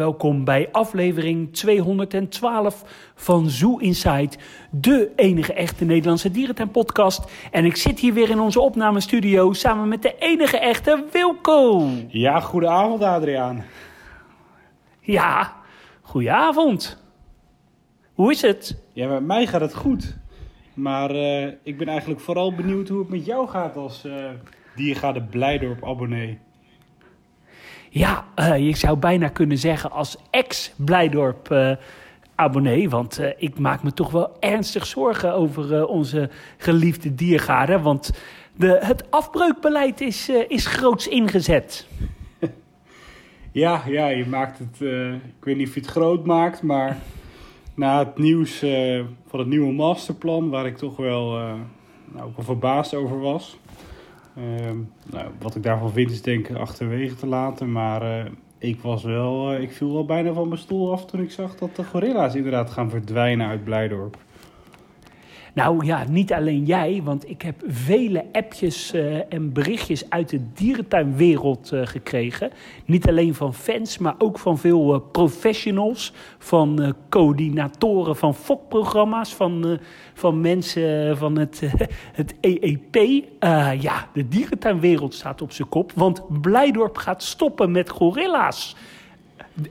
welkom bij aflevering 212 van Zoo Inside, de enige echte Nederlandse dierentuin-podcast. En ik zit hier weer in onze opnamestudio samen met de enige echte Wilco. Ja, goedenavond Adriaan. Ja, goedenavond. Hoe is het? Ja, met mij gaat het goed. Maar eh, ik ben eigenlijk vooral benieuwd hoe het met jou gaat als uh, Diergaarde Blijdorp abonnee. Ja, uh, je zou bijna kunnen zeggen als ex-Blijdorp uh, abonnee. Want uh, ik maak me toch wel ernstig zorgen over onze geliefde diergaarden. Want de, het afbreukbeleid is, is groots ingezet. Ja, ja, je maakt het. ik weet niet of je het groot maakt, maar na het nieuws van het nieuwe masterplan, waar ik toch wel, nou, ook wel verbaasd over was. Uh, nou, wat ik daarvan vind is denk ik achterwege te laten. Maar uh, ik was wel, uh, ik viel wel bijna van mijn stoel af toen ik zag dat de gorilla's inderdaad gaan verdwijnen uit Blijdorp. Nou ja, niet alleen jij, want ik heb vele appjes uh, en berichtjes uit de dierentuinwereld uh, gekregen. Niet alleen van fans, maar ook van veel uh, professionals, van coördinatoren van fokprogramma's, van, van mensen van het, het EEP. ja, de dierentuinwereld staat op zijn kop, want Blijdorp gaat stoppen met gorilla's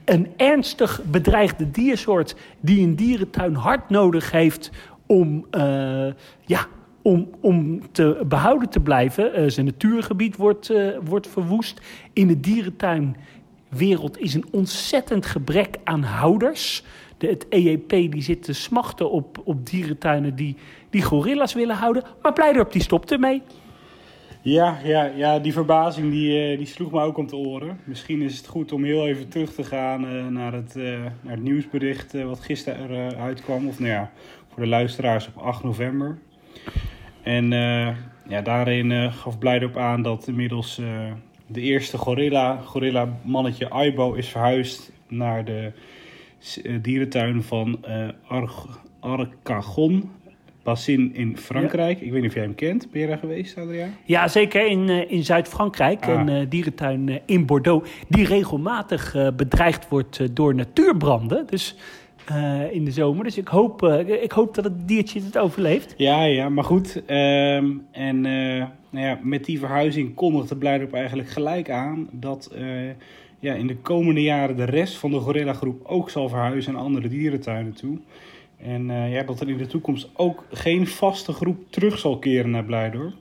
een ernstig bedreigde diersoort die een dierentuin hard nodig heeft om, uh, ja, om, om te behouden te blijven. Uh, zijn natuurgebied wordt, uh, wordt verwoest. In de dierentuinwereld is een ontzettend gebrek aan houders. De, het EEP die zit te smachten op, op dierentuinen die, die gorilla's willen houden. Maar Blijdorp die stopt ermee. Ja, ja, ja die verbazing die, die sloeg me ook om de oren. Misschien is het goed om heel even terug te gaan naar, het, naar het nieuwsbericht wat gisteren uitkwam. Of nou ja, voor de luisteraars op 8 november. En ja, daarin gaf Blijdorp aan dat inmiddels de eerste gorilla, gorilla mannetje Aibo, is verhuisd naar de dierentuin van Ar Arcagon Bassin in Frankrijk. Ja. Ik weet niet of jij hem kent. Ben je daar geweest, Adriaan? Ja, zeker in, in Zuid-Frankrijk. Ah. Een uh, dierentuin in Bordeaux. Die regelmatig bedreigd wordt door natuurbranden. Dus in de zomer. Dus ik hoop, ik hoop dat het diertje het overleeft. Ja, ja, maar goed. Um, en nou ja, met die verhuizing kondigde Blijdorp eigenlijk gelijk aan... dat ja, in de komende jaren de rest van de gorilla groep ook zal verhuizen naar andere dierentuinen toe... En ja, dat er in de toekomst ook geen vaste groep terug zal keren naar Blijdorp.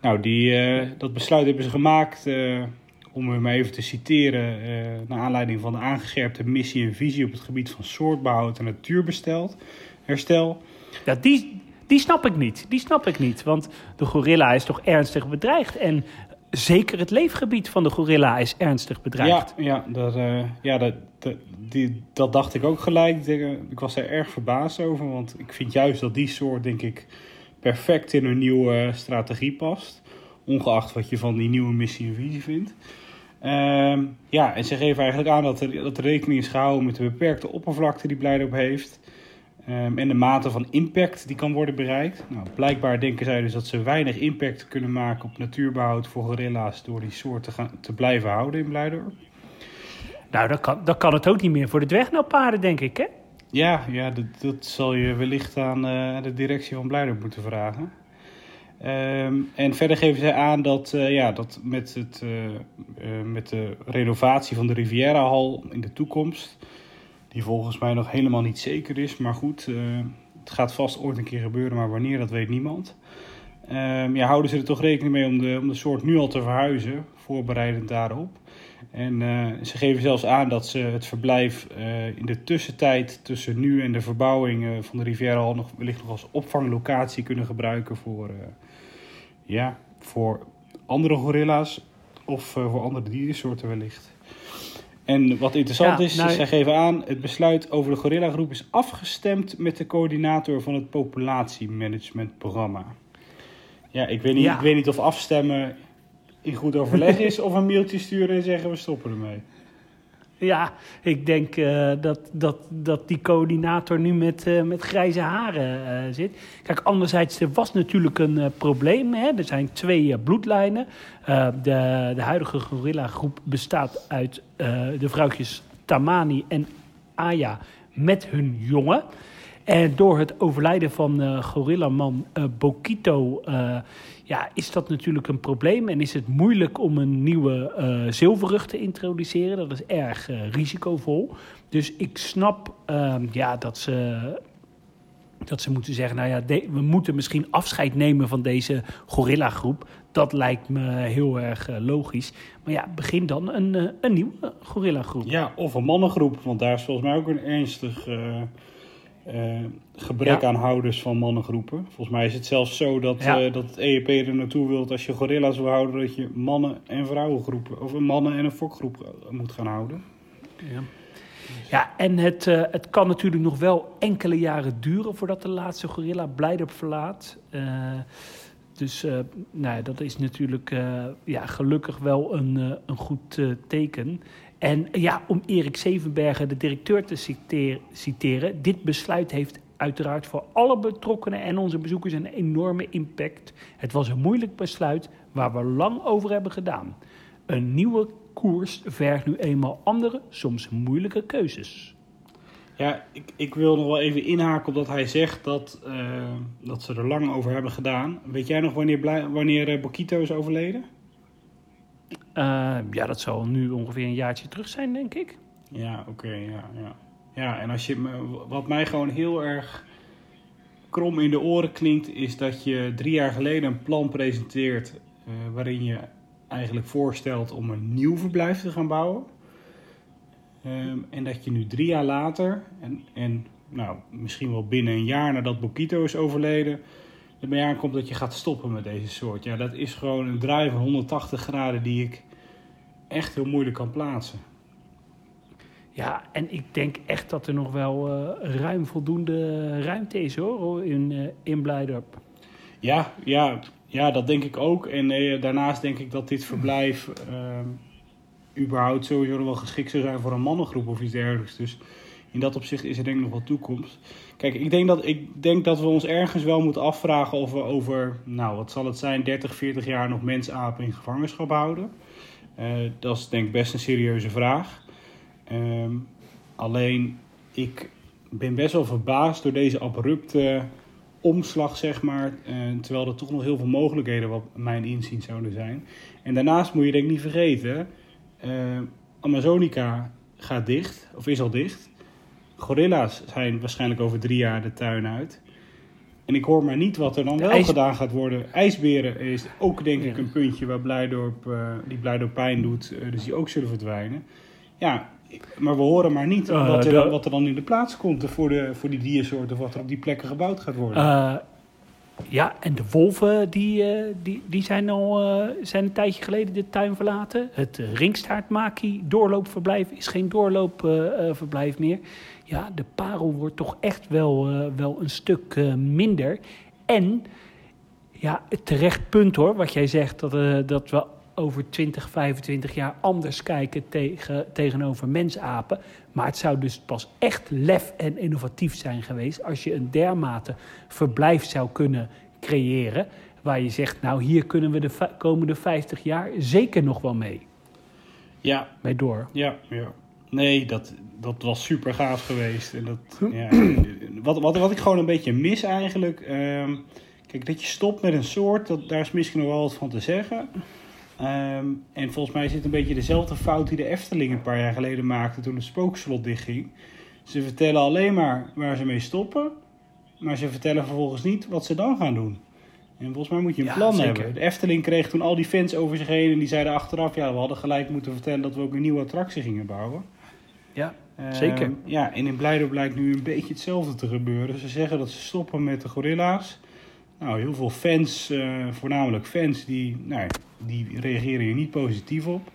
Nou, die, dat besluit hebben ze gemaakt, om hem even te citeren, naar aanleiding van de aangescherpte missie en visie op het gebied van soortbehoud en natuurherstel. Ja, die, die snap ik niet. Die snap ik niet. Want de gorilla is toch ernstig bedreigd. En zeker het leefgebied van de gorilla is ernstig bedreigd. Ja, ja, dat, uh, ja dat, dat, die, dat dacht ik ook gelijk. Ik was er erg verbaasd over, want ik vind juist dat die soort, denk ik, perfect in een nieuwe strategie past. Ongeacht wat je van die nieuwe missie en visie vindt. Uh, ja, en ze geven eigenlijk aan dat er, dat er rekening is gehouden met de beperkte oppervlakte die Blijdorp heeft. Um, en de mate van impact die kan worden bereikt. Nou, blijkbaar denken zij dus dat ze weinig impact kunnen maken op natuurbehoud voor gorilla's door die soort te, gaan, te blijven houden in Blijdorp. Nou, dat kan, dat kan het ook niet meer voor de dwergnelpaarden, denk ik, hè? Ja, ja dat, dat zal je wellicht aan uh, de directie van Blijdorp moeten vragen. Um, en verder geven zij aan dat, uh, ja, dat met, het, uh, met de renovatie van de Riviera-hal in de toekomst die volgens mij nog helemaal niet zeker is. Maar goed, het gaat vast ooit een keer gebeuren, maar wanneer, dat weet niemand. Uh, ja, houden ze er toch rekening mee om de, om de soort nu al te verhuizen, voorbereidend daarop. En ze geven zelfs aan dat ze het verblijf in de tussentijd tussen nu en de verbouwing van de Riviera al nog wellicht nog als opvanglocatie kunnen gebruiken voor, ja, voor andere gorilla's of voor andere diersoorten wellicht. En wat interessant ja, is, nou, zij geven aan, het besluit over de gorilla groep is afgestemd met de coördinator van het populatiemanagementprogramma. Ja, ik weet niet, ja. ik weet niet of afstemmen in goed overleg is of een mailtje sturen en zeggen we stoppen ermee. Ja, ik denk uh, dat, dat, dat die coördinator nu met, uh, met grijze haren uh, zit. Kijk, anderzijds, er was natuurlijk een probleem. Hè? Er zijn twee bloedlijnen. de, de huidige gorilla groep bestaat uit de vrouwtjes Tamani en Aya met hun jongen. En door het overlijden van uh, gorillaman uh, Bokito uh, ja, is dat natuurlijk een probleem. En is het moeilijk om een nieuwe uh, zilverrug te introduceren. Dat is erg risicovol. Dus ik snap ehm, ja, dat ze dat ze moeten zeggen, nou ja, we moeten misschien afscheid nemen van deze gorilla-groep. Dat lijkt me heel erg logisch. Maar ja, begin dan een, een nieuwe gorilla-groep. Ja, of een mannengroep, want daar is volgens mij ook een ernstig gebrek ja. aan houders van mannengroepen. Volgens mij is het zelfs zo dat, ja. dat het EEP er naartoe wil als je gorilla's wil houden, dat je mannen- en vrouwengroepen, of een mannen- en een fokgroep moet gaan houden. Ja. Ja, en het, uh, het kan natuurlijk nog wel enkele jaren duren voordat de laatste gorilla Blijdorp verlaat. Uh, dus uh, nou, dat is natuurlijk ja, gelukkig wel een, een goed teken. En ja, om Erik Zevenbergen, de directeur, te citeer, citeren. Dit besluit heeft uiteraard voor alle betrokkenen en onze bezoekers een enorme impact. Het was een moeilijk besluit waar we lang over hebben gedaan. Een nieuwe koers vergt nu eenmaal andere, soms moeilijke keuzes. Ja, ik, ik wil nog wel even inhaken op dat hij zegt dat, uh, dat ze er lang over hebben gedaan. Weet jij nog wanneer, wanneer uh, Bokito is overleden? Uh, ja, dat zal nu ongeveer een jaartje terug zijn, denk ik. Ja, oké, ja, ja. Ja, en als je, wat mij gewoon heel erg krom in de oren klinkt, is dat je drie jaar geleden een plan presenteert waarin je eigenlijk voorstelt om een nieuw verblijf te gaan bouwen. Um, en dat je nu drie jaar later, en, en nou, misschien wel binnen een jaar nadat Bokito is overleden, erbij aankomt dat je gaat stoppen met deze soort. Ja, dat is gewoon een draai van 180 graden die ik echt heel moeilijk kan plaatsen. Ja, en ik denk echt dat er nog wel uh, ruim voldoende ruimte is hoor, in, uh, in Blijdorp. Ja, ja, ja, dat denk ik ook. En uh, daarnaast denk ik dat dit verblijf überhaupt sowieso wel geschikt zou zijn voor een mannengroep of iets dergelijks. Dus in dat opzicht is er denk ik nog wel toekomst. Kijk, ik denk dat, ik denk dat we ons ergens wel moeten afvragen of we over, nou wat zal het zijn, 30, 40 jaar nog mensapen in gevangenschap houden. Uh, dat is denk ik best een serieuze vraag. Um, alleen, ik ben best wel verbaasd door deze abrupte omslag, zeg maar. Uh, terwijl er toch nog heel veel mogelijkheden, wat mijn inzien zouden zijn. En daarnaast moet je denk ik niet vergeten, uh, Amazonica gaat dicht, of is al dicht. Gorilla's zijn waarschijnlijk over drie jaar de tuin uit. En ik hoor maar niet wat er dan wel ijs... gedaan gaat worden. IJsberen is ook denk ik ja. een puntje waar Blijdorp, uh, die Blijdorp pijn doet. Uh, dus die ook zullen verdwijnen. Ja, maar we horen maar niet uh, wat, er, de... wat er dan in de plaats komt voor, de, voor die diersoorten. Of wat er op die plekken gebouwd gaat worden. Ja, en de wolven die, die, die zijn al zijn een tijdje geleden de tuin verlaten. Het ringstaartmaki doorloopverblijf is geen doorloopverblijf meer. Ja, de parel wordt toch echt wel, wel een stuk minder. En, ja, terecht punt hoor, wat jij zegt, dat, dat we over 20, 25 jaar anders kijken tegen, tegenover mensapen. Maar het zou dus pas echt lef en innovatief zijn geweest als je een dermate verblijf zou kunnen creëren. Waar je zegt, nou hier kunnen we de komende 50 jaar zeker nog wel mee. Ja. Mee door. Ja, ja. Nee, dat, dat was super gaaf geweest. En dat, ja, wat, wat, wat ik gewoon een beetje mis eigenlijk. Um, kijk, dat je stopt met een soort, dat, daar is misschien nog wel wat van te zeggen. Um, en volgens mij zit een beetje dezelfde fout die de Efteling een paar jaar geleden maakte toen het spookslot dichtging. Ze vertellen alleen maar waar ze mee stoppen, maar ze vertellen vervolgens niet wat ze dan gaan doen. En volgens mij moet je een ja, plan zeker. hebben. De Efteling kreeg toen al die fans over zich heen en die zeiden achteraf, ja, we hadden gelijk moeten vertellen dat we ook een nieuwe attractie gingen bouwen. Ja, zeker. Uh, ja, en in Blijder blijkt nu een beetje hetzelfde te gebeuren. Ze zeggen dat ze stoppen met de gorilla's. Nou, heel veel fans, uh, voornamelijk fans, die, nou, die reageren hier niet positief op.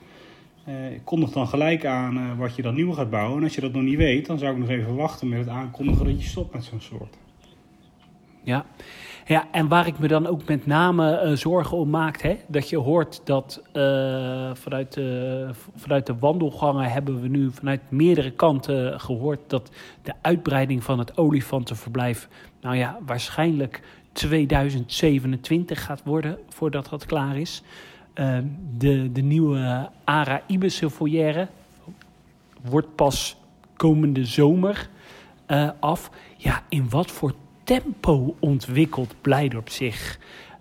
Uh, ik kondig dan gelijk aan uh, wat je dan nieuw gaat bouwen. En als je dat nog niet weet, dan zou ik nog even wachten met het aankondigen dat je stopt met zo'n soort. Ja. Ja, en waar ik me dan ook met name uh, zorgen om maak, hè, dat je hoort dat vanuit, de, vanuit de wandelgangen hebben we nu vanuit meerdere kanten gehoord dat de uitbreiding van het olifantenverblijf, nou ja, waarschijnlijk 2027 gaat worden voordat dat klaar is. Uh, de, de nieuwe ARA Ibische foyer. wordt pas komende zomer eh, af. Ja, in wat voor tempo ontwikkelt Blijdorp zich?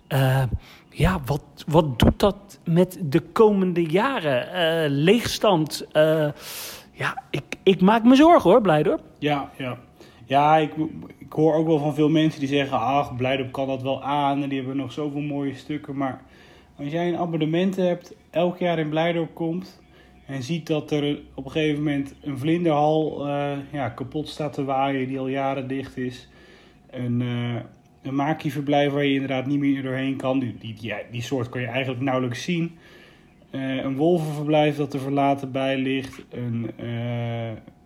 Uh, ja, wat, wat doet dat met de komende jaren? Uh, leegstand. ja, ik, ik maak me zorgen hoor, Blijdorp. Ja, ja. Ja, ik, ik hoor ook wel van veel mensen die zeggen... ach, Blijdorp kan dat wel aan en die hebben nog zoveel mooie stukken. Maar als jij een abonnement hebt, elk jaar in Blijdorp komt... en ziet dat er op een gegeven moment een vlinderhal ja, kapot staat te waaien... die al jaren dicht is... Een, uh, een maakieverblijf waar je inderdaad niet meer doorheen kan. Die, die, die, soort kan je eigenlijk nauwelijks zien. Uh, een wolvenverblijf dat er verlaten bij ligt. Een,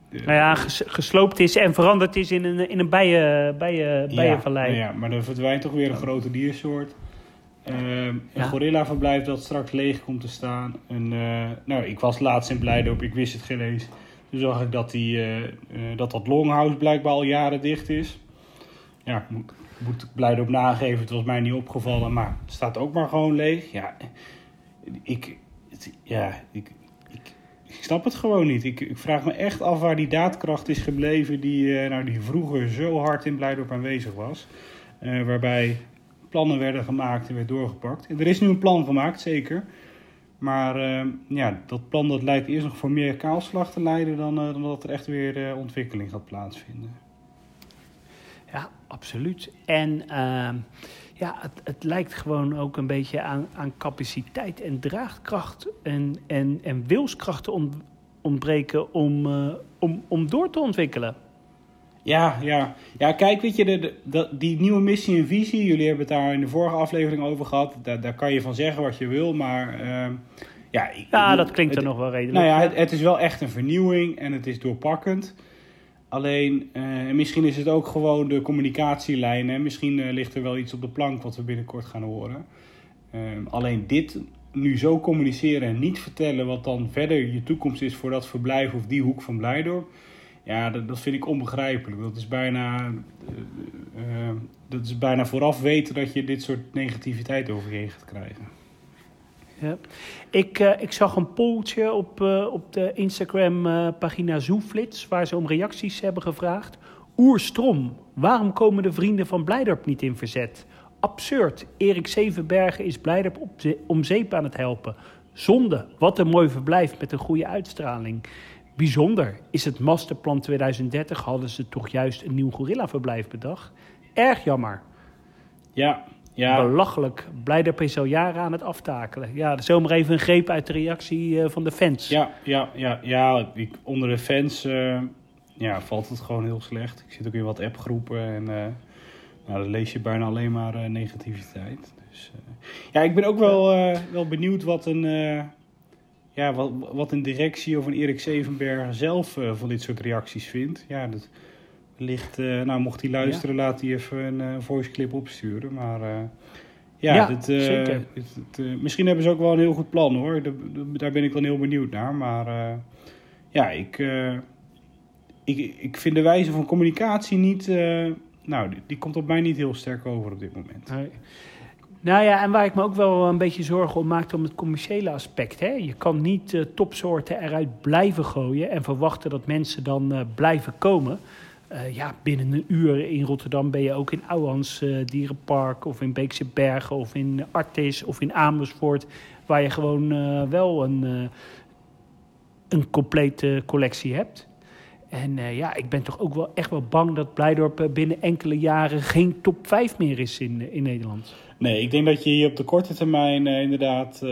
nou ja, gesloopt is en veranderd is in een, in een bijen, bijen, bijenvallei. Ja, ja, maar er verdwijnt toch weer een grote diersoort. Uh, een ja. gorillaverblijf dat straks leeg komt te staan. Een, nou, ik was laatst in Blijdorp, ik wist het geen eens. Toen zag ik dat, die, dat dat longhouse blijkbaar al jaren dicht is. Ja, ik moet, moet Blijdorp nageven, het was mij niet opgevallen, maar het staat ook maar gewoon leeg. Ja, ik, ja, ik, ik snap het gewoon niet. Ik, ik, vraag me echt af waar die daadkracht is gebleven die, uh, nou, die vroeger zo hard in Blijdorp aanwezig was. Uh, waarbij plannen werden gemaakt en werd doorgepakt. En er is nu een plan gemaakt, zeker. Maar uh, ja, dat plan dat lijkt eerst nog voor meer kaalslag te leiden dan, dan dat er echt weer ontwikkeling gaat plaatsvinden. Absoluut. En ehm, ja, het, het, lijkt gewoon ook een beetje aan, aan capaciteit en draagkracht en, en, en wilskrachten ontbreken om, uh, om, om door te ontwikkelen. Ja, ja. ja kijk, weet je, de, de, die nieuwe missie en visie, jullie hebben het daar in de vorige aflevering over gehad. Daar, daar kan je van zeggen wat je wil, maar uh, ja... Ja, dat klinkt er nog wel redelijk. Nou ja, het, het, is wel echt een vernieuwing en het is doorpakkend. Alleen, uh, misschien is het ook gewoon de communicatielijn. Hè? Misschien uh, ligt er wel iets op de plank wat we binnenkort gaan horen. Uh, alleen dit nu zo communiceren en niet vertellen wat dan verder je toekomst is voor dat verblijf of die hoek van Blijdorp. Ja, dat, dat vind ik onbegrijpelijk. Dat is bijna, dat is bijna vooraf weten dat je dit soort negativiteit over je gaat krijgen. Ik, uh, ik zag een polltje op, uh, op de Instagram-pagina uh, Zoeflits, waar ze om reacties hebben gevraagd. Oerstrom, waarom komen de vrienden van Blijdorp niet in verzet? Absurd, Erik Zevenbergen is ze om zeep aan het helpen. Zonde, wat een mooi verblijf met een goede uitstraling. Bijzonder, is het Masterplan 2030 hadden ze toch juist een nieuw gorillaverblijf bedacht? Erg jammer. Ja, ja. Belachelijk. Blijder jaren aan het aftakelen. Ja, zomaar even een greep uit de reactie uh, van de fans. Ja, ja, ja, ja. Ik, onder de fans uh, ja, valt het gewoon heel slecht. Ik zit ook in wat appgroepen en uh, nou, dan lees je bijna alleen maar negativiteit. Dus, ja, ik ben ook wel, wel benieuwd wat een, ja, wat, wat een directie of een Erik Zevenberg zelf van dit soort reacties vindt. Ja, dat ligt, uh, nou mocht hij luisteren, ja. laat hij even een uh, voice clip opsturen. Maar uh, ja, ja dit, zeker. Misschien hebben ze ook wel een heel goed plan hoor. De, de, daar ben ik dan heel benieuwd naar. Maar ja, ik, ik, ik vind de wijze van communicatie niet, nou, die, die, komt op mij niet heel sterk over op dit moment. Nee. Nou ja, en waar ik me ook wel een beetje zorgen om maakte om het commerciële aspect. Hè? Je kan niet topsoorten eruit blijven gooien en verwachten dat mensen dan blijven komen. Uh, ja, binnen een uur in Rotterdam ben je ook in Ouwans uh, Dierenpark of in Beekse Bergen of in Artis of in Amersfoort, waar je gewoon uh, wel een, een complete collectie hebt. En ja, ik ben toch ook wel echt wel bang dat Blijdorp binnen enkele jaren geen top 5 meer is in, in Nederland. Nee, ik denk dat je hier op de korte termijn inderdaad,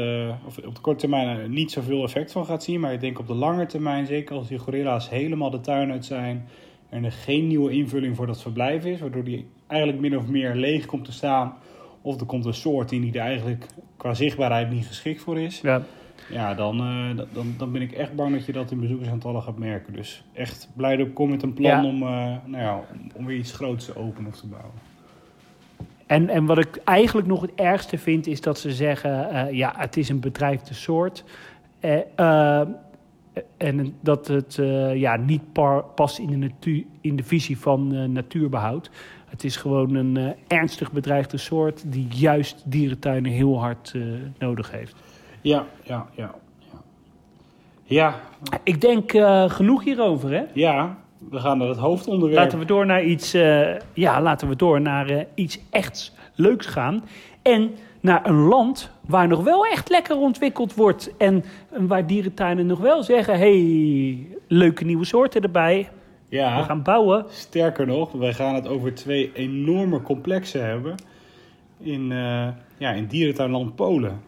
of op de korte termijn niet zoveel effect van gaat zien. Maar ik denk op de lange termijn, zeker als die gorilla's helemaal de tuin uit zijn en er geen nieuwe invulling voor dat verblijf is, waardoor die eigenlijk min of meer leeg komt te staan. Of er komt een soort in die er eigenlijk qua zichtbaarheid niet geschikt voor is. Ja, ja dan, uh, dan, dan ben ik echt bang dat je dat in bezoekersaantallen gaat merken. Dus echt blij op kom met een plan om, uh, nou ja, om weer iets groots te openen of te bouwen. En, en wat ik eigenlijk nog het ergste vind, is dat ze zeggen: uh, ja, het is een bedrijfde soort. En dat het uh, ja, niet par, past in de, natuur, in de visie van uh, natuurbehoud. Het is gewoon een uh, ernstig bedreigde soort die juist dierentuinen heel hard nodig heeft. Ja, ja, ja. Ja, Ja, Ik denk eh, genoeg hierover, hè? ja, we gaan naar het hoofdonderwerp. Laten we door naar iets, eh, ja, laten we door naar eh, iets echt leuks gaan. En naar een land waar nog wel echt lekker ontwikkeld wordt. En waar dierentuinen nog wel zeggen: hey, leuke nieuwe soorten erbij. Ja. We gaan bouwen. Sterker nog, wij gaan het over twee enorme complexen hebben in, eh, ja, in dierentuinland Polen.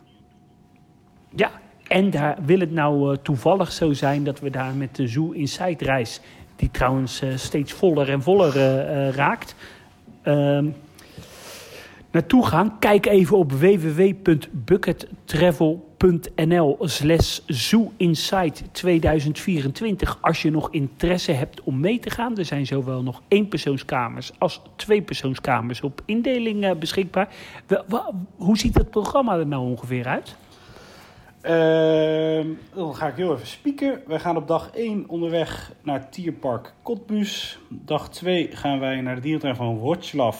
Ja, en daar wil het nou eh, toevallig zo zijn dat we daar met de Zoo Inside reis, die trouwens eh, steeds voller en voller raakt, ehm, naartoe gaan. Kijk even op www.buckettravel.nl slash Zoo Inside 2024 als je nog interesse hebt om mee te gaan. Er zijn zowel nog éénpersoonskamers als tweepersoonskamers op indeling eh, beschikbaar. Hoe ziet het programma er nou ongeveer uit? Ehm, dan ga ik heel even spieken. Wij gaan op dag 1 onderweg naar Tierpark Kotbus. Dag 2 gaan wij naar de dierentuin van Wroclaw,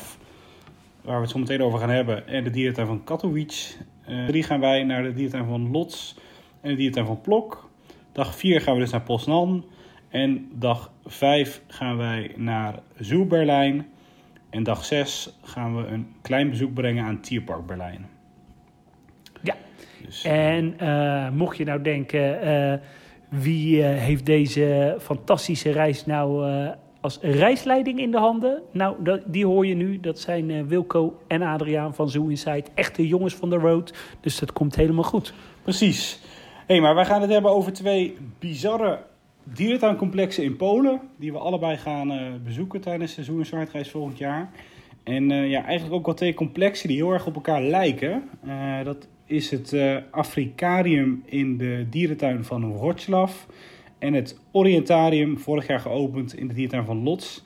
waar we het zo meteen over gaan hebben, en de dierentuin van Katowice. Eh 3 gaan wij naar de dierentuin van Lodz en de dierentuin van Plok. Dag 4 gaan we dus naar Poznan. En dag 5 gaan wij naar Zoo Berlijn. En dag 6 gaan we een klein bezoek brengen aan Tierpark Berlijn. Ja. Dus, En eh, mocht je nou denken, eh, wie eh, heeft deze fantastische reis nou eh, als reisleiding in de handen? Nou, die hoor je nu. Dat zijn eh, Wilco en Adriaan van Zoo Inside. Echte jongens van de road. Dus dat komt helemaal goed. Precies. Hé, maar wij gaan het hebben over twee bizarre dierentuincomplexen in Polen. Die we allebei gaan eh, bezoeken tijdens de Zoo volgend jaar. En eh, ja, eigenlijk ook wel twee complexen die heel erg op elkaar lijken. Dat is het Afrikarium in de dierentuin van Wroclaw. En het Orientarium, vorig jaar geopend in de dierentuin van Lodz.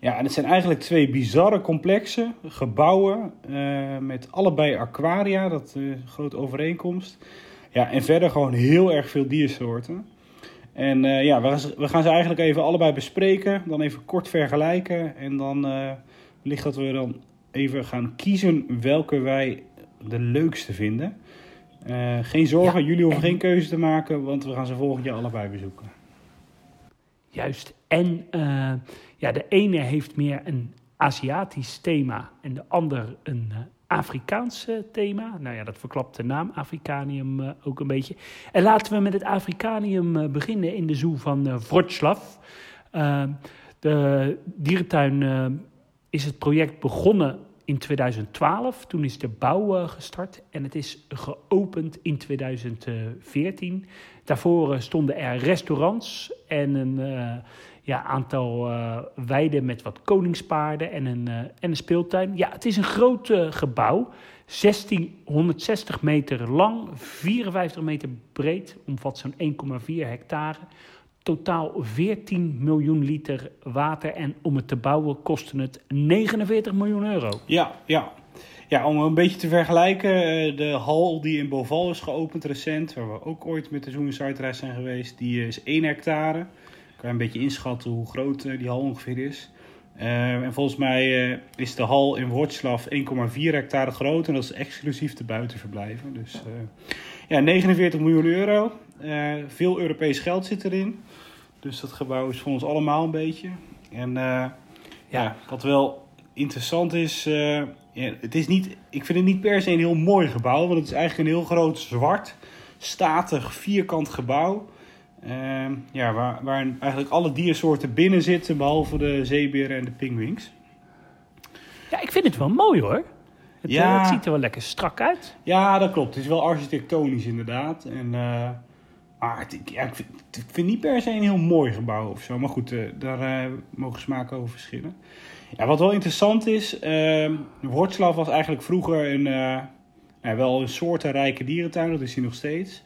Ja, en het zijn eigenlijk twee bizarre complexen, gebouwen eh, met allebei aquaria, dat is een grote overeenkomst. Ja, en verder gewoon heel erg veel diersoorten. En eh, ja, we gaan, ze, we gaan ze eigenlijk even allebei bespreken, dan even kort vergelijken. En dan ligt dat we dan even gaan kiezen welke wij de leukste vinden. Eh, geen zorgen, Ja, jullie hoeven en- geen keuze te maken, want we gaan ze volgend jaar allebei bezoeken. Juist. En eh, ja, de ene heeft meer een Aziatisch thema en de ander een eh, Afrikaans thema. Nou ja, dat verklapt de naam Afrikanium ook een beetje. En laten we met het Afrikanium beginnen in de zoo van Wroclaw. De dierentuin is het project begonnen in 2012. Toen is de bouw eh, gestart en het is geopend in 2014. Daarvoor eh, stonden er restaurants en een eh, ja, aantal weiden met wat koningspaarden en een, en een speeltuin. Ja, het is een groot gebouw. 1660 meter lang, 54 meter breed, omvat zo'n 1,4 hectare. Totaal 14 miljoen liter water en om het te bouwen kostte het 49 miljoen euro. Ja, ja. Ja, om een beetje te vergelijken, eh, de hal die in Boval is geopend recent, waar we ook ooit met de Zoom Inside reis zijn geweest, die is 1 hectare. Kan je een beetje inschatten hoe groot eh, die hal ongeveer is. Eh, en volgens mij eh, is de hal in Wroclaw 1,4 hectare groot en dat is exclusief de buitenverblijven. Dus eh, ja, 49 miljoen euro. Eh, veel Europees geld zit erin. Dus dat gebouw is voor ons allemaal een beetje. En eh, ja, wat wel interessant is, eh, ja, het is niet, ik vind het niet per se een heel mooi gebouw, want het is eigenlijk een heel groot zwart, statig, vierkant gebouw. Ehm, ja, waar, waar eigenlijk alle diersoorten binnen zitten, behalve de zeeberen en de pinguïns. Ja, ik vind het wel mooi hoor. Het, Ja. het ziet er wel lekker strak uit. Ja, dat klopt. Het is wel architectonisch inderdaad. En, maar het, ja, ik, vind, ik niet per se een heel mooi gebouw of zo. Maar goed, eh, daar eh, mogen smaken over verschillen. Ja, wat wel interessant is, uh, was eigenlijk vroeger een, eh, wel een soortenrijke dierentuin. Dat is hij nog steeds.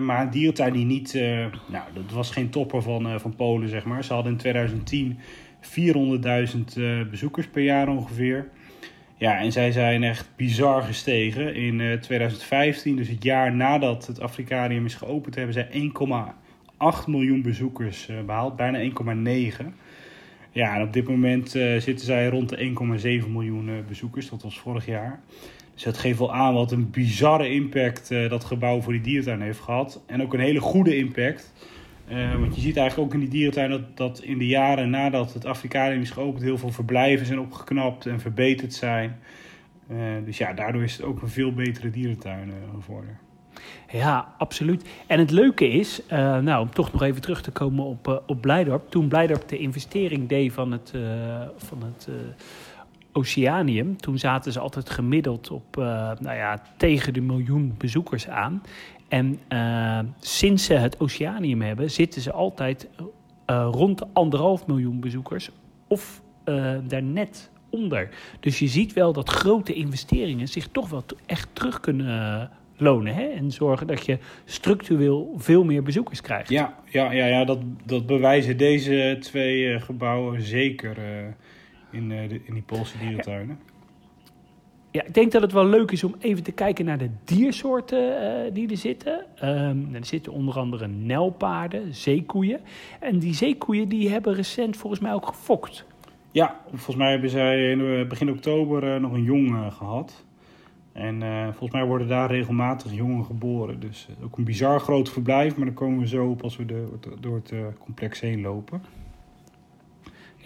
Maar een dierentuin die niet, nou, dat was geen topper van, van Polen, zeg maar. Ze hadden in 2010 400.000 eh, bezoekers per jaar ongeveer. Ja, en zij zijn echt bizar gestegen. In eh, 2015, dus het jaar nadat het Afrikarium is geopend, hebben zij 1,8 miljoen bezoekers eh, behaald. Bijna 1,9. Ja, en op dit moment eh, zitten zij rond de 1,7 miljoen eh, bezoekers. Dat was vorig jaar. Dus het geeft wel aan wat een bizarre impact dat gebouw voor die dierentuin heeft gehad. En ook een hele goede impact. Want je ziet eigenlijk ook in die dierentuin dat, dat in de jaren nadat het Afrikanium is geopend... heel veel verblijven zijn opgeknapt en verbeterd zijn. dus ja, daardoor is het ook een veel betere dierentuin geworden. Ja, absoluut. En het leuke is, nou, om toch nog even terug te komen op, op Blijdorp. Toen Blijdorp de investering deed van het, van het Oceanium, toen zaten ze altijd gemiddeld op nou ja, tegen de miljoen bezoekers aan. En sinds ze het Oceanium hebben, zitten ze altijd rond de anderhalf miljoen bezoekers of daar net onder. Dus je ziet wel dat grote investeringen zich toch wel echt terug kunnen lonen. Hè? En zorgen dat je structureel veel meer bezoekers krijgt. Ja, ja, ja, ja dat, dat bewijzen deze twee gebouwen zeker in, de, in die Poolse dierentuinen. Ja. ja. ik denk dat het wel leuk is om even te kijken naar de diersoorten die er zitten. Um, er zitten onder andere nelpaarden, zeekoeien. En die zeekoeien die hebben recent volgens mij ook gefokt. Ja, volgens mij hebben zij in begin oktober nog een jong gehad. En volgens mij worden daar regelmatig jongen geboren. Dus ook een bizar groot verblijf, maar daar komen we zo op als we de, door het complex heen lopen.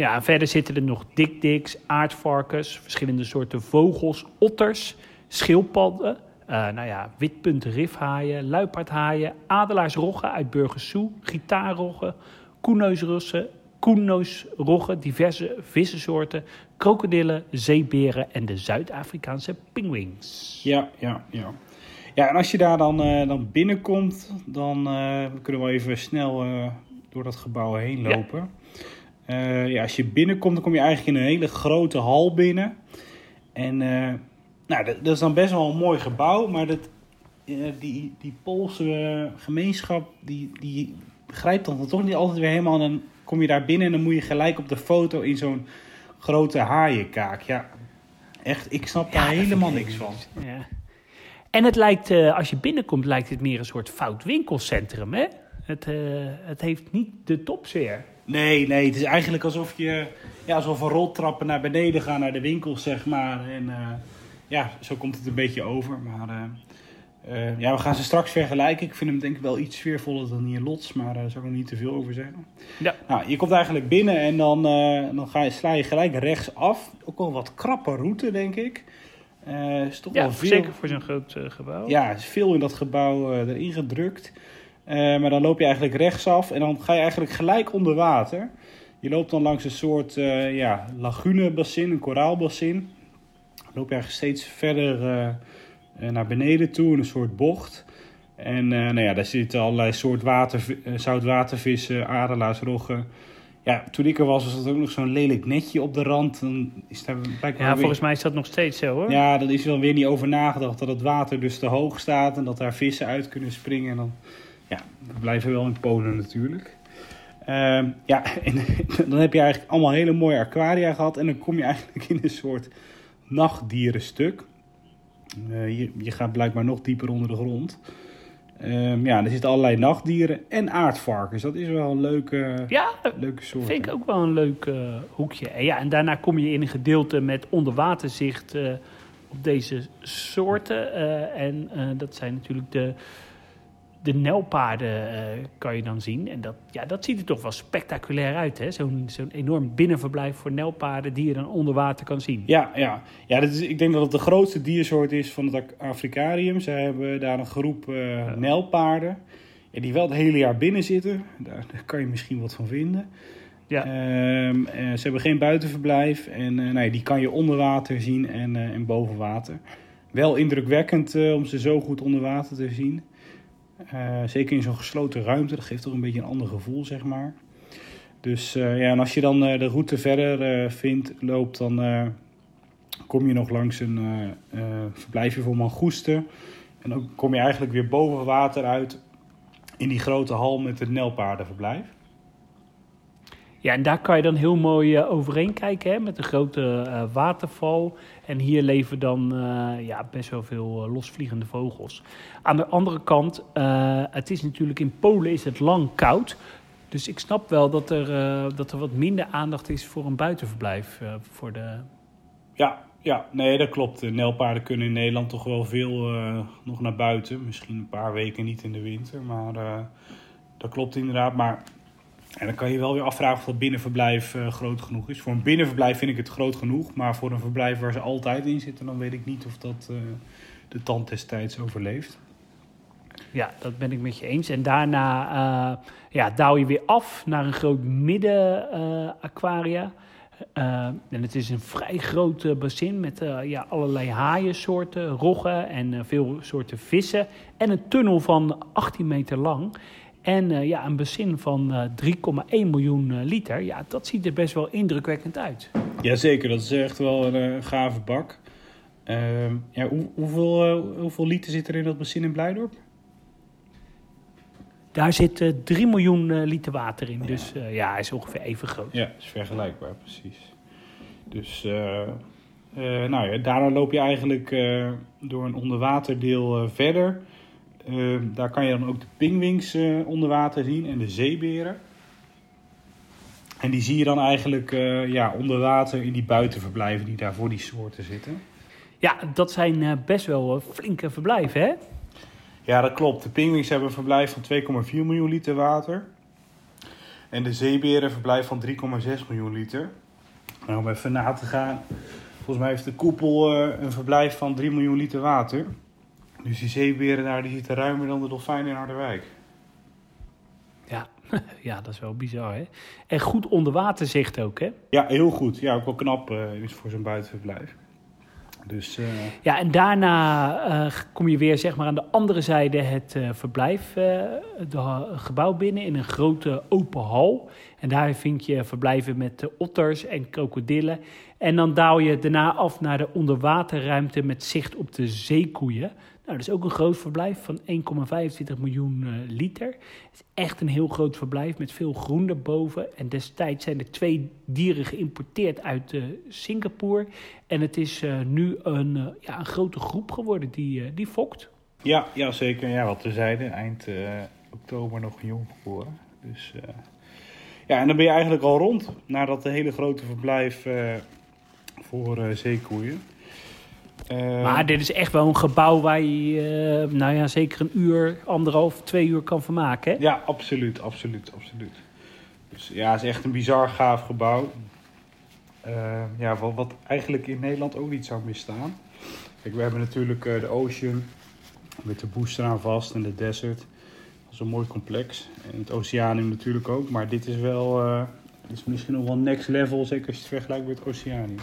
Ja, verder zitten er nog dikdiks, aardvarkens, verschillende soorten vogels, otters, schildpadden, nou ja, witpunt rifhaaien, luipaardhaaien, adelaarsroggen uit Burgersoe, gitaarroggen, koeneusrussen, koennoosroggen, diverse vissensoorten, krokodillen, zeeberen en de Zuid-Afrikaanse pinguïns. Ja, ja, ja. Ja, en als je daar dan, uh, dan binnenkomt, dan uh, kunnen we even snel uh, door dat gebouw heen lopen. Ja. Ja. als je binnenkomt, dan kom je eigenlijk in een hele grote hal binnen. En nou, dat, dat, is dan best wel een mooi gebouw, maar dat, die, die Poolse gemeenschap, die, die begrijpt dan toch niet altijd weer helemaal. Dan kom je daar binnen en dan moet je gelijk op de foto in zo'n grote haaienkaak. Ja, echt, ik snap daar helemaal niks van. Ja. En het lijkt, als je binnenkomt, lijkt het meer een soort fout winkelcentrum, hè? Het, het heeft niet de topsfeer. Nee, nee, het is eigenlijk alsof je, ja, alsof een roltrappen naar beneden gaan naar de winkels, zeg maar. En uh, ja, zo komt het een beetje over. Maar uh, ja, we gaan ze straks vergelijken. Ik vind hem denk ik wel iets sfeervoller dan hier Lots, maar daar zou ik nog niet te veel over zeggen. Ja. Nou, je komt eigenlijk binnen en dan, dan ga je, sla je gelijk rechts af. Ook wel een wat krappe route, denk ik. Is toch ja, wel veel... zeker voor zo'n groot gebouw. Ja, er is veel in dat gebouw erin gedrukt. Maar dan loop je eigenlijk rechtsaf en dan ga je eigenlijk gelijk onder water. Je loopt dan langs een soort ja, lagunebassin, een koraalbassin. Dan loop je eigenlijk steeds verder eh, naar beneden toe, een soort bocht. En uh, nou ja, daar zitten allerlei soort water, zoutwatervissen, adelaarsroggen. Ja, toen ik er was, was er ook nog zo'n lelijk netje op de rand. Dan is daar ja, weer... volgens mij is dat nog steeds zo hoor. Ja, dan is er dan weer niet over nagedacht dat het water dus te hoog staat en dat daar vissen uit kunnen springen. En dan, ja, we blijven wel in Polen natuurlijk. Uh, ja, en dan heb je eigenlijk allemaal hele mooie aquaria gehad. En dan kom je eigenlijk in een soort nachtdierenstuk. Uh, je, je, gaat blijkbaar nog dieper onder de grond. Um, ja, er zitten allerlei nachtdieren en aardvarkens. Dat is wel een leuke, ja, leuke soort. vind ik ook wel een leuk uh, hoekje. En, ja, en daarna kom je in een gedeelte met onderwaterzicht uh, op deze soorten. en dat zijn natuurlijk de de nelpaarden uh, kan je dan zien. En dat, ja, dat ziet er toch wel spectaculair uit. Zo'n zo'n enorm binnenverblijf voor nelpaarden die je dan onder water kan zien. Ja, ja. ja dat is, ik denk dat het de grootste diersoort is van het Afrikarium. Ze hebben daar een groep uh, nelpaarden. Ja, die wel het hele jaar binnen zitten. Daar, daar kan je misschien wat van vinden. Ja. Um, ze hebben geen buitenverblijf. En nee, die kan je onder water zien en, en boven water. Wel indrukwekkend om ze zo goed onder water te zien. Uh, zeker in zo'n gesloten ruimte, dat geeft toch een beetje een ander gevoel, zeg maar. Dus uh, ja, en als je dan uh, de route verder vindt, loopt, dan kom je nog langs een verblijfje voor mangoesten. En dan kom je eigenlijk weer boven water uit in die grote hal met het nelpaardenverblijf. Ja, en daar kan je dan heel mooi uh, overheen kijken hè, met de grote uh, waterval. En hier leven dan uh, ja, best wel veel losvliegende vogels. Aan de andere kant, het is natuurlijk in Polen is het lang koud. Dus ik snap wel dat er, dat er wat minder aandacht is voor een buitenverblijf voor de Ja, ja, nee, dat klopt. De Nelpaarden kunnen in Nederland toch wel veel nog naar buiten. Misschien een paar weken niet in de winter, maar dat klopt inderdaad. Maar en dan kan je wel weer afvragen of dat binnenverblijf uh, groot genoeg is. Voor een binnenverblijf vind ik het groot genoeg. Maar voor een verblijf waar ze altijd in zitten, dan weet ik niet of dat de tand destijds overleeft. Ja, dat ben ik met je eens. En daarna uh, ja, daal je weer af naar een groot midden aquaria. Uh, en het is een vrij groot bassin met ja, allerlei haaiensoorten, roggen en veel soorten vissen. En een tunnel van 18 meter lang. En ja, een bassin van 3,1 miljoen liter. Ja, dat ziet er best wel indrukwekkend uit. Jazeker, dat is echt wel een gave bak. Ehm, ja, hoe, hoeveel, hoeveel liter zit er in dat bassin in Blijdorp? Daar zit uh, 3 miljoen uh, liter water in. Dus uh, ja, hij is ongeveer even groot. Ja, is vergelijkbaar, precies. Dus nou ja, daarna loop je eigenlijk door een onderwaterdeel verder. Daar kan je dan ook de pingwings onder water zien en de zeeberen. En die zie je dan eigenlijk ja, onder water in die buitenverblijven die daar voor die soorten zitten. Ja, dat zijn best wel flinke verblijven, hè? Ja, dat klopt. De pinguïns hebben een verblijf van 2,4 miljoen liter water. En de zeeberen een verblijf van 3,6 miljoen liter. Nou, om even na te gaan. Volgens mij heeft de koepel een verblijf van 3 miljoen liter water. Dus die zeeberen daar die zitten ruimer dan de dolfijnen in Harderwijk. Ja, ja, dat is wel bizar, hè? En goed onderwaterzicht ook, hè? Ja, heel goed. Ja, ook wel knap uh, is voor zo'n buitenverblijf. Dus, uh... Ja, en daarna uh, kom je weer zeg maar, aan de andere zijde het verblijf, het gebouw binnen in een grote open hal. En daar vind je verblijven met otters en krokodillen. En dan daal je daarna af naar de onderwaterruimte met zicht op de zeekoeien. Nou, dat is ook een groot verblijf van 1,25 miljoen uh, liter. Het is echt een heel groot verblijf met veel groen erboven. En destijds zijn er twee dieren geïmporteerd uit uh, Singapore. En het is uh, nu een, ja, een grote groep geworden die, die fokt. Ja, ja, zeker. Ja, wat we zeiden, eind oktober nog jong geboren. Dus ja, en dan ben je eigenlijk al rond naar dat hele grote verblijf voor zeekoeien. Uh, maar dit is echt wel een gebouw waar je, uh, nou ja, zeker een uur, anderhalf, twee uur kan vermaken. Hè? Ja, absoluut, absoluut, absoluut. Dus ja, het is echt een bizar gaaf gebouw. Uh, ja, wat, wat, eigenlijk in Nederland ook niet zou misstaan. Kijk, we hebben natuurlijk de Ocean met de booster aan vast en de Desert. Dat is een mooi complex. En het Oceanium natuurlijk ook. Maar dit is wel, dit is misschien nog wel next level, zeker als je het vergelijkt met het Oceanium.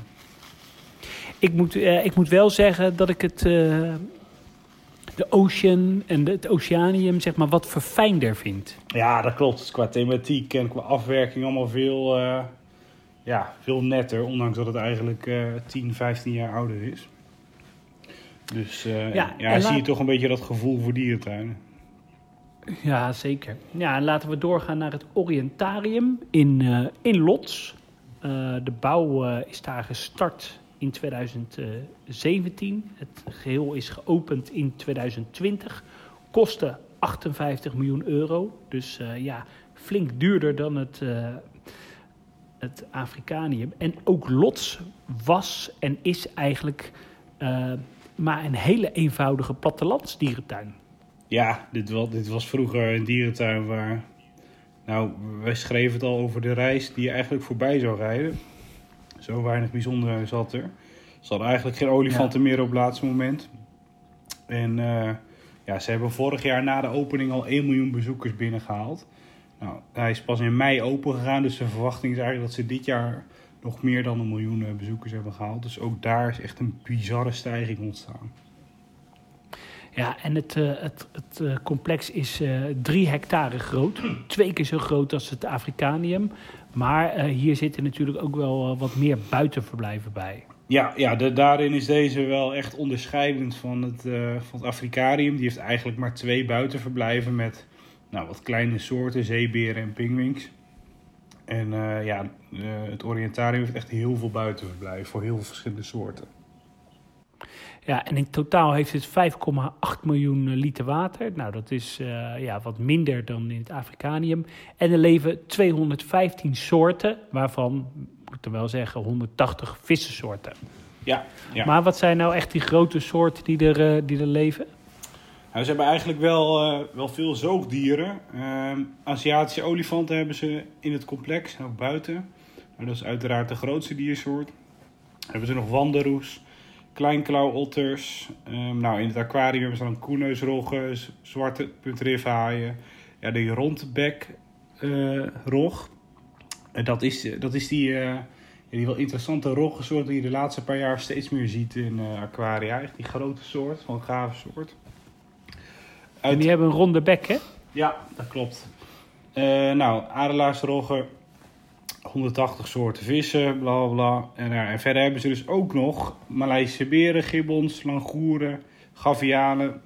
Ik moet, uh, ik moet wel zeggen dat ik het, uh, de Ocean en de, het Oceanium zeg maar wat verfijnder vind. Ja, dat klopt. Qua thematiek en qua afwerking allemaal veel, uh, ja, veel netter. Ondanks dat het eigenlijk 10, 15 jaar ouder is. Dus ja, ja zie je toch een beetje dat gevoel voor dierentuinen. Ja, zeker. Ja, en laten we doorgaan naar het Orientarium in, in Lots. de bouw is daar gestart in 2017. Het geheel is geopend in 2020. Kostte 58 miljoen euro. Dus uh, ja, flink duurder dan het, uh, het Afrikanium. En ook Lots was en is eigenlijk uh, maar een hele eenvoudige plattelandsdierentuin. Ja, dit was, dit was vroeger een dierentuin waar... Nou, wij schreven het al over de reis die je eigenlijk voorbij zou rijden. Zo weinig bijzonder zat er. Ze hadden eigenlijk geen olifanten meer op het laatste moment. En uh, ja, ze hebben vorig jaar na de opening al 1 miljoen bezoekers binnengehaald. Nou, hij is pas in mei open gegaan, dus de verwachting is eigenlijk dat ze dit jaar nog meer dan een miljoen eh, bezoekers hebben gehaald. Dus ook daar is echt een bizarre stijging ontstaan. Ja, en het, uh, het, het uh, complex is uh, drie hectare groot. Twee keer zo groot als het Afrikanium. Maar hier zitten natuurlijk ook wel wat meer buitenverblijven bij. Ja, ja daarin is deze wel echt onderscheidend van het, van het Afrikarium. Die heeft eigenlijk maar twee buitenverblijven met nou, wat kleine soorten, zeeberen en pinguïns. En ja, het Orientarium heeft echt heel veel buitenverblijven voor heel verschillende soorten. Ja, en in totaal heeft het 5,8 miljoen liter water. Nou, dat is uh, ja, wat minder dan in het Afrikanium. En er leven 215 soorten, waarvan, moet ik er wel zeggen, 180 vissensoorten. Ja, ja. Maar wat zijn nou echt die grote soorten die er, eh, die er leven? Nou, ze hebben eigenlijk wel, eh, wel veel zoogdieren. Aziatische olifanten hebben ze in het complex, ook buiten. Nou, dat is uiteraard de grootste diersoort. Dan hebben ze nog wanderoes, kleinklauwotters. Ehm nou, in het aquarium hebben ze dan koeneusroggen, zwarte puntrifhaaien. Ja, die rondbekrog. En dat is, dat is die, eh, die wel interessante roggensoort die je de laatste paar jaar steeds meer ziet in eh, aquaria. Echt die grote soort, van gave soort. En die hebben een ronde bek, hè? Ja, dat klopt. Eh, nou, adelaarsroggen, 180 soorten vissen, bla bla bla. En, ja, en verder hebben ze dus ook nog Maleisische beren, gibbons, langoeren, gavianen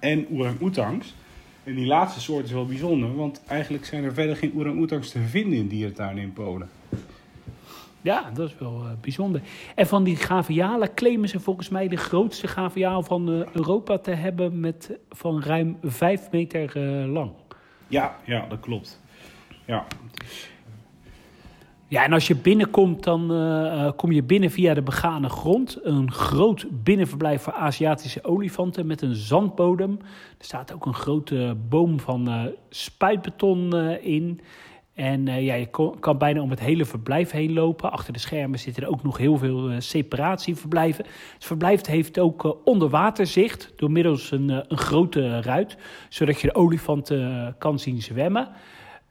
en orang-oetangs. En die laatste soort is wel bijzonder, want eigenlijk zijn er verder geen orang-oetangs te vinden in dierentuinen in Polen. Ja, dat is wel eh, bijzonder. En van die gavialen claimen ze volgens mij de grootste gaviaal van eh, Europa te hebben met van ruim 5 meter eh, lang. Ja, ja, dat klopt. Ja, Ja, en als je binnenkomt, dan eh, eh, kom je binnen via de begane grond. Een groot binnenverblijf voor Aziatische olifanten met een zandbodem. Er staat ook een grote boom van eh, spuitbeton in. En ja, je kan bijna om het hele verblijf heen lopen. Achter de schermen zitten er ook nog heel veel separatieverblijven. Het verblijf heeft ook onderwaterzicht door middels een, een grote ruit. Zodat je de olifanten kan zien zwemmen.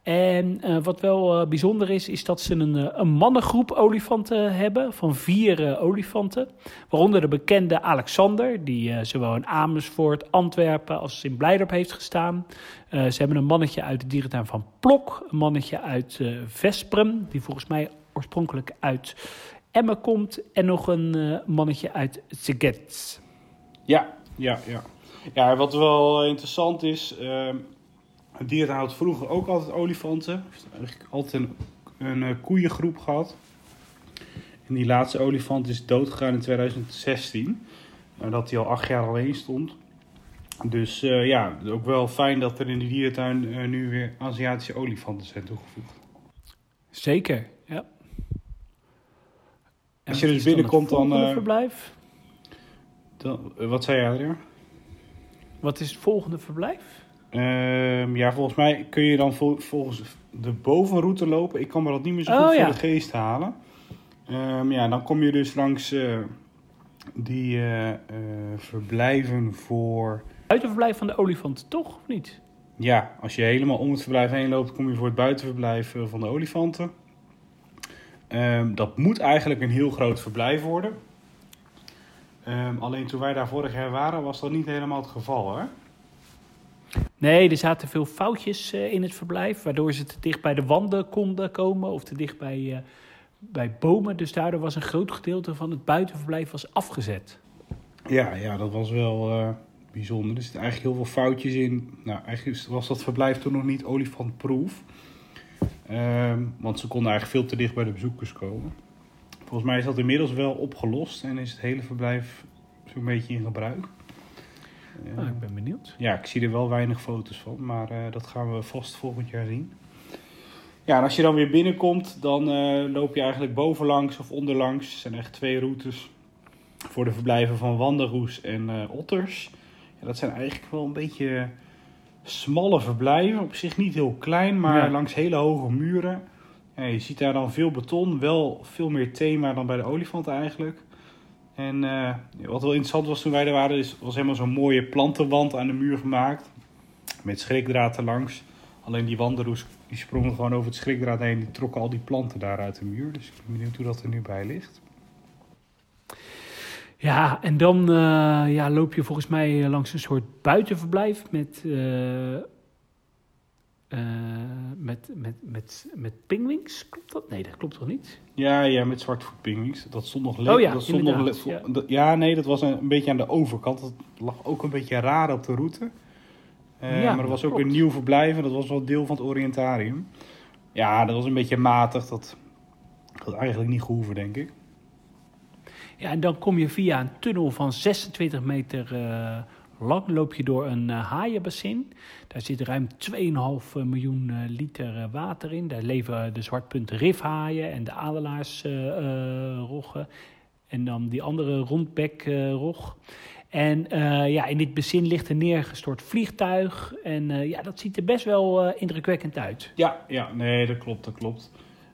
En eh, wat wel eh, bijzonder is, is dat ze een, eh, een mannengroep olifanten hebben van vier olifanten. Waaronder de bekende Alexander, die zowel in Amersfoort, Antwerpen als in Blijdorp heeft gestaan. Ze hebben een mannetje uit de dierentuin van Plok, een mannetje uit Vesprum, die volgens mij oorspronkelijk uit Emmen komt. En nog een mannetje uit Szeged. Ja, ja, ja. Ja, wat wel interessant is, ehm het houdt vroeger ook altijd olifanten. Heeft eigenlijk altijd een, een eh, koeiengroep gehad. En die laatste olifant is doodgegaan in 2016. Nadat hij al acht jaar alleen stond. Dus eh, ja, ook wel fijn dat er in de dierentuin eh, nu weer Aziatische olifanten zijn toegevoegd. Zeker, ja. Als je dus binnenkomt, het dan, eh, verblijf? Dan, eh, wat zei je, Adriaan? Wat is het volgende verblijf? Ehm, ja, volgens mij kun je dan vol- volgens de bovenroute lopen. Ik kan me dat niet meer zo Oh, goed ja. voor de geest halen. Ehm, ja, dan kom je dus langs eh, die eh, eh, verblijven voor... Buitenverblijf van de olifant, toch? Of niet? Ja, als je helemaal om het verblijf heen loopt, kom je voor het buitenverblijf van de olifanten. Ehm, dat moet eigenlijk een heel groot verblijf worden. Alleen toen wij daar vorig jaar waren, was dat niet helemaal het geval, hè? Nee, er zaten veel foutjes eh, in het verblijf, waardoor ze te dicht bij de wanden konden komen of te dicht bij, eh, bij bomen. Dus daardoor was een groot gedeelte van het buitenverblijf was afgezet. Ja, ja, dat was wel eh, bijzonder. Er zitten eigenlijk heel veel foutjes in. Nou, eigenlijk was dat verblijf toen nog niet olifantproof. Ehm want ze konden eigenlijk veel te dicht bij de bezoekers komen. Volgens mij is dat inmiddels wel opgelost en is het hele verblijf zo'n beetje in gebruik. Nou, ik ben benieuwd. ja, ik zie er wel weinig foto's van, maar eh, dat gaan we vast volgend jaar zien. Ja, en als je dan weer binnenkomt, dan eh, loop je eigenlijk bovenlangs of onderlangs. Er zijn echt twee routes voor de verblijven van wandelroes en eh, otters. Ja, dat zijn eigenlijk wel een beetje smalle verblijven. Op zich niet heel klein, maar Ja. langs hele hoge muren. Ja, je ziet daar dan veel beton, wel veel meer thema dan bij de olifanten eigenlijk. En eh, wat wel interessant was toen wij er waren, is, was helemaal zo'n mooie plantenwand aan de muur gemaakt. Met schrikdraad erlangs. Alleen die wanderoes die sprongen gewoon over het schrikdraad heen. Die trokken al die planten daar uit de muur. Dus ik ben benieuwd hoe dat er nu bij ligt. Ja, en dan eh, ja, loop je volgens mij eh, langs een soort buitenverblijf met, met, met, met, met pingwings. Klopt dat? Nee, dat klopt toch niet? Ja, ja, met zwartvoetpingwings. Dat stond nog le- Oh ja, dat stond nog ja. ja, nee, dat was een, een beetje aan de overkant. Dat lag ook een beetje raar op de route. Eh, Ja, maar er was ook klopt. een nieuw verblijf en dat was wel deel van het oriëntarium. Ja, dat was een beetje matig. Dat had eigenlijk niet gehoeven, denk ik. Ja, en dan kom je via een tunnel van 26 meter eh, lang, loop je door een eh, haaienbassin. Daar zit ruim 2,5 miljoen eh, liter eh, water in. Daar leven de zwartpunten rifhaaien en de adelaarsroggen. En dan die andere rondbekrog. En eh, ja, in dit bezin ligt een neergestort vliegtuig. En eh, ja, dat ziet er best wel eh, indrukwekkend uit. Ja, ja, nee, dat klopt, dat klopt.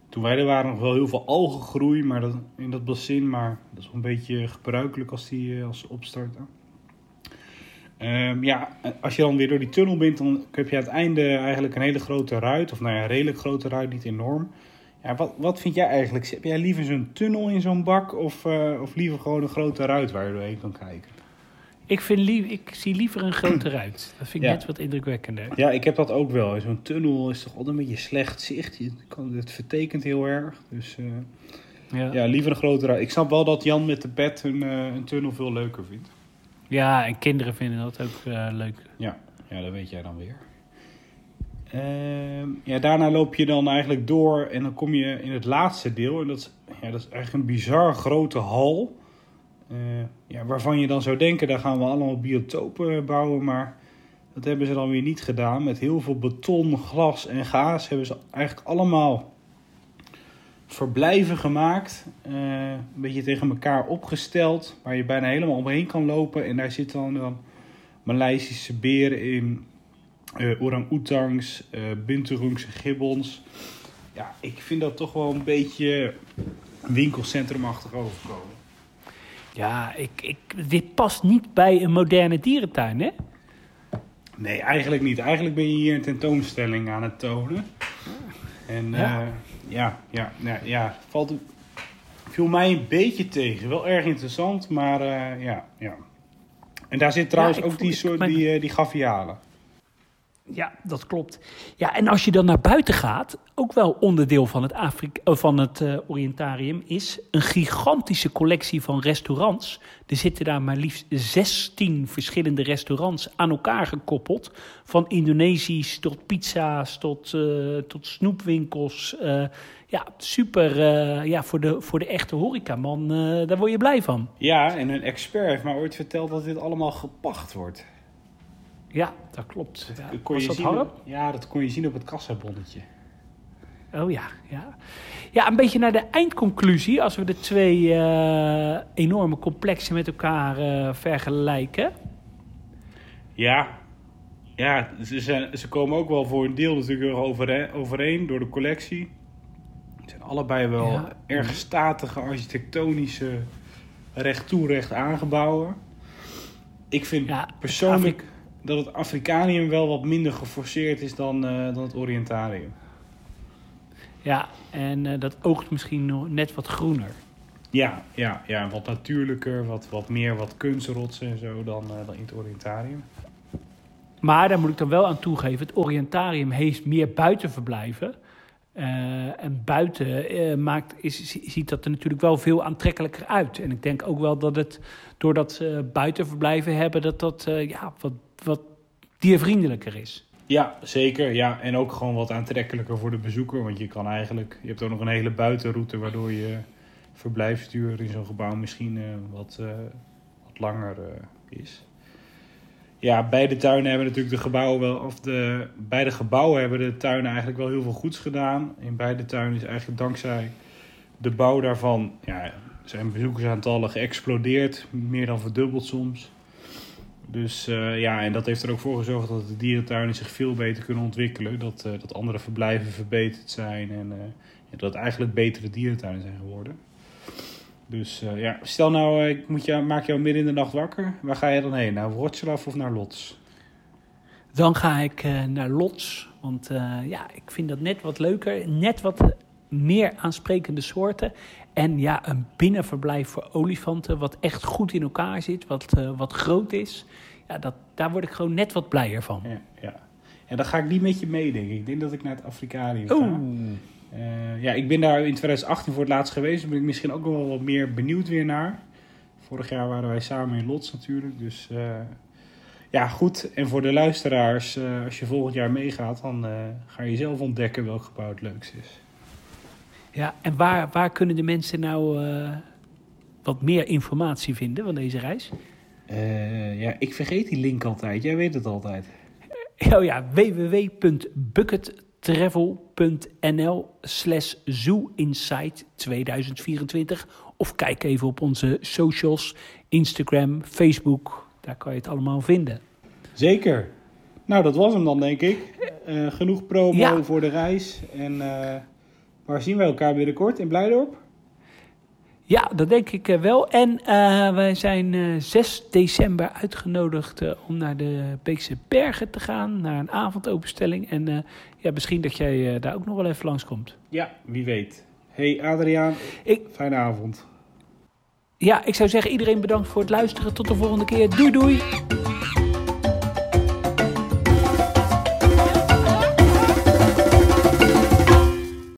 Toen wij er waren nog wel heel veel algengroei maar dat, in dat bassin. Maar dat is wel een beetje gebruikelijk als die als ze opstarten. Ehm, ja, als je dan weer door die tunnel bent, dan heb je aan het einde eigenlijk een hele grote ruit. Of nou ja, een redelijk grote ruit, niet enorm. Ja, wat, wat vind jij eigenlijk? Heb jij liever zo'n tunnel in zo'n bak of, of liever gewoon een grote ruit waar je doorheen kan kijken? Ik, vind lief, ik zie liever een grote ruit. Dat vind ik net wat indrukwekkender. Ja, ik heb dat ook wel. Zo'n tunnel is toch altijd een beetje slecht zicht. Je kan, het vertekent heel erg. Dus uh, ja. ja. liever een grote ruit. Ik snap wel dat Jan met de bed een, uh, een tunnel veel leuker vindt. Ja, en kinderen vinden dat ook uh, leuk. Ja. ja, dat weet jij dan weer. Ehm, ja, daarna loop je dan eigenlijk door en dan kom je in het laatste deel. En dat is, ja, dat is eigenlijk een bizar grote hal. Uh, ja, waarvan je dan zou denken, daar gaan we allemaal biotopen bouwen. Maar dat hebben ze dan weer niet gedaan. Met heel veel beton, glas en gaas hebben ze eigenlijk allemaal verblijven gemaakt. Uh, een beetje tegen elkaar opgesteld. Waar je bijna helemaal omheen kan lopen. En daar zitten dan, dan Maleisische beren in. Uh, orang-oetangs, uh, binturungse gibbons. Ja, ik vind dat toch wel een beetje winkelcentrumachtig overkomen. Ja, ik, ik, dit past niet bij een moderne dierentuin, hè? Nee, eigenlijk niet. Eigenlijk ben je hier een tentoonstelling aan het tonen. En ja, uh, ja, ja, ja, ja, valt, viel mij een beetje tegen. Wel erg interessant, maar uh, ja, ja. En daar zit trouwens ja, ook die, soort, die, uh, die gavialen. Ja, dat klopt. Ja, en als je dan naar buiten gaat, ook wel onderdeel van het, Afrika, eh, van het uh, Orientarium is een gigantische collectie van restaurants. Er zitten daar maar liefst 16 verschillende restaurants aan elkaar gekoppeld. Van Indonesisch tot pizza's tot, uh, tot snoepwinkels. Ja, super ja, voor, de, voor de echte horecaman. daar word je blij van. Ja, en een expert heeft mij ooit verteld dat dit allemaal gepacht wordt. Ja, dat klopt. Ja. Kon je dat zien ja, dat kon je zien op het kassabonnetje. Oh ja, ja. Ja, een beetje naar de eindconclusie, als we de twee uh, enorme complexen met elkaar uh, vergelijken. Ja, ja ze, zijn, ze komen ook wel voor een deel natuurlijk overeen, overeen door de collectie. Het zijn allebei wel ja. erg statige architectonische recht toe recht aangebouwen. Ik vind ja, persoonlijk dat het Afrikanium wel wat minder geforceerd is dan, uh, dan het Orientarium. Ja, en uh, dat oogt misschien nog net wat groener. Ja, ja, ja wat natuurlijker, wat, wat meer wat kunstrotsen en zo dan, uh, dan in het Orientarium. Maar daar moet ik dan wel aan toegeven, het Orientarium heeft meer buitenverblijven. Uh, en buiten uh, maakt, is, ziet dat er natuurlijk wel veel aantrekkelijker uit. En ik denk ook wel dat het, doordat ze buitenverblijven hebben, dat dat ja, wat wat diervriendelijker is. Ja, zeker. Ja, en ook gewoon wat aantrekkelijker voor de bezoeker. Want je kan eigenlijk, je hebt ook nog een hele buitenroute waardoor je verblijfsduur in zo'n gebouw misschien uh, wat, uh, wat langer uh, is. Ja, beide tuinen hebben natuurlijk de gebouwen wel, of de, beide gebouwen hebben de tuinen eigenlijk wel heel veel goeds gedaan. In beide tuinen is eigenlijk dankzij de bouw daarvan, ja, zijn bezoekersaantallen geëxplodeerd, meer dan verdubbeld soms. Dus uh, ja, en dat heeft er ook voor gezorgd dat de dierentuinen zich veel beter kunnen ontwikkelen. Dat, uh, dat andere verblijven verbeterd zijn en uh, dat eigenlijk betere dierentuinen zijn geworden. Dus ja, stel nou, ik moet jou, maak jou midden in de nacht wakker. Waar ga je dan heen? Naar Wrocław of naar Lots? Dan ga ik naar Lots. Want ja, ik vind dat net wat leuker. Net wat meer aansprekende soorten. En ja, een binnenverblijf voor olifanten, wat echt goed in elkaar zit, wat, uh, wat groot is. Ja, dat, daar word ik gewoon net wat blijer van. Ja, ja. En dan ga ik niet met je mee, denk ik. Ik denk dat ik naar het Afrikanium ga. Uh, ja, ik ben daar in 2018 voor het laatst geweest. Daar ben ik misschien ook wel wat meer benieuwd weer naar. Vorig jaar waren wij samen in Lots natuurlijk. Dus uh, ja, goed. En voor de luisteraars, als je volgend jaar meegaat, dan ga je zelf ontdekken welk gebouw het leukst is. Ja, en waar, waar kunnen de mensen nou uh, wat meer informatie vinden van deze reis? Uh, ja, ik vergeet die link altijd. Jij weet het altijd. Oh ja, www.bucket travel.nl slash zooinsight 2024. Of kijk even op onze socials, Instagram, Facebook. Daar kan je het allemaal vinden. Zeker. Nou, dat was hem dan, denk ik. Uh, genoeg promo Ja. voor de reis. En waar zien we elkaar binnenkort? In Blijdorp? Ja, dat denk ik eh, wel. En eh, wij zijn eh 6 december uitgenodigd om naar de Beekse Bergen te gaan. Naar een avondopenstelling. En ja, misschien dat jij daar ook nog wel even langskomt. Ja, wie weet. Hey Adriaan, Ik- fijne avond. Ja, ik zou zeggen iedereen bedankt voor het luisteren. Tot de volgende keer. Doei doei!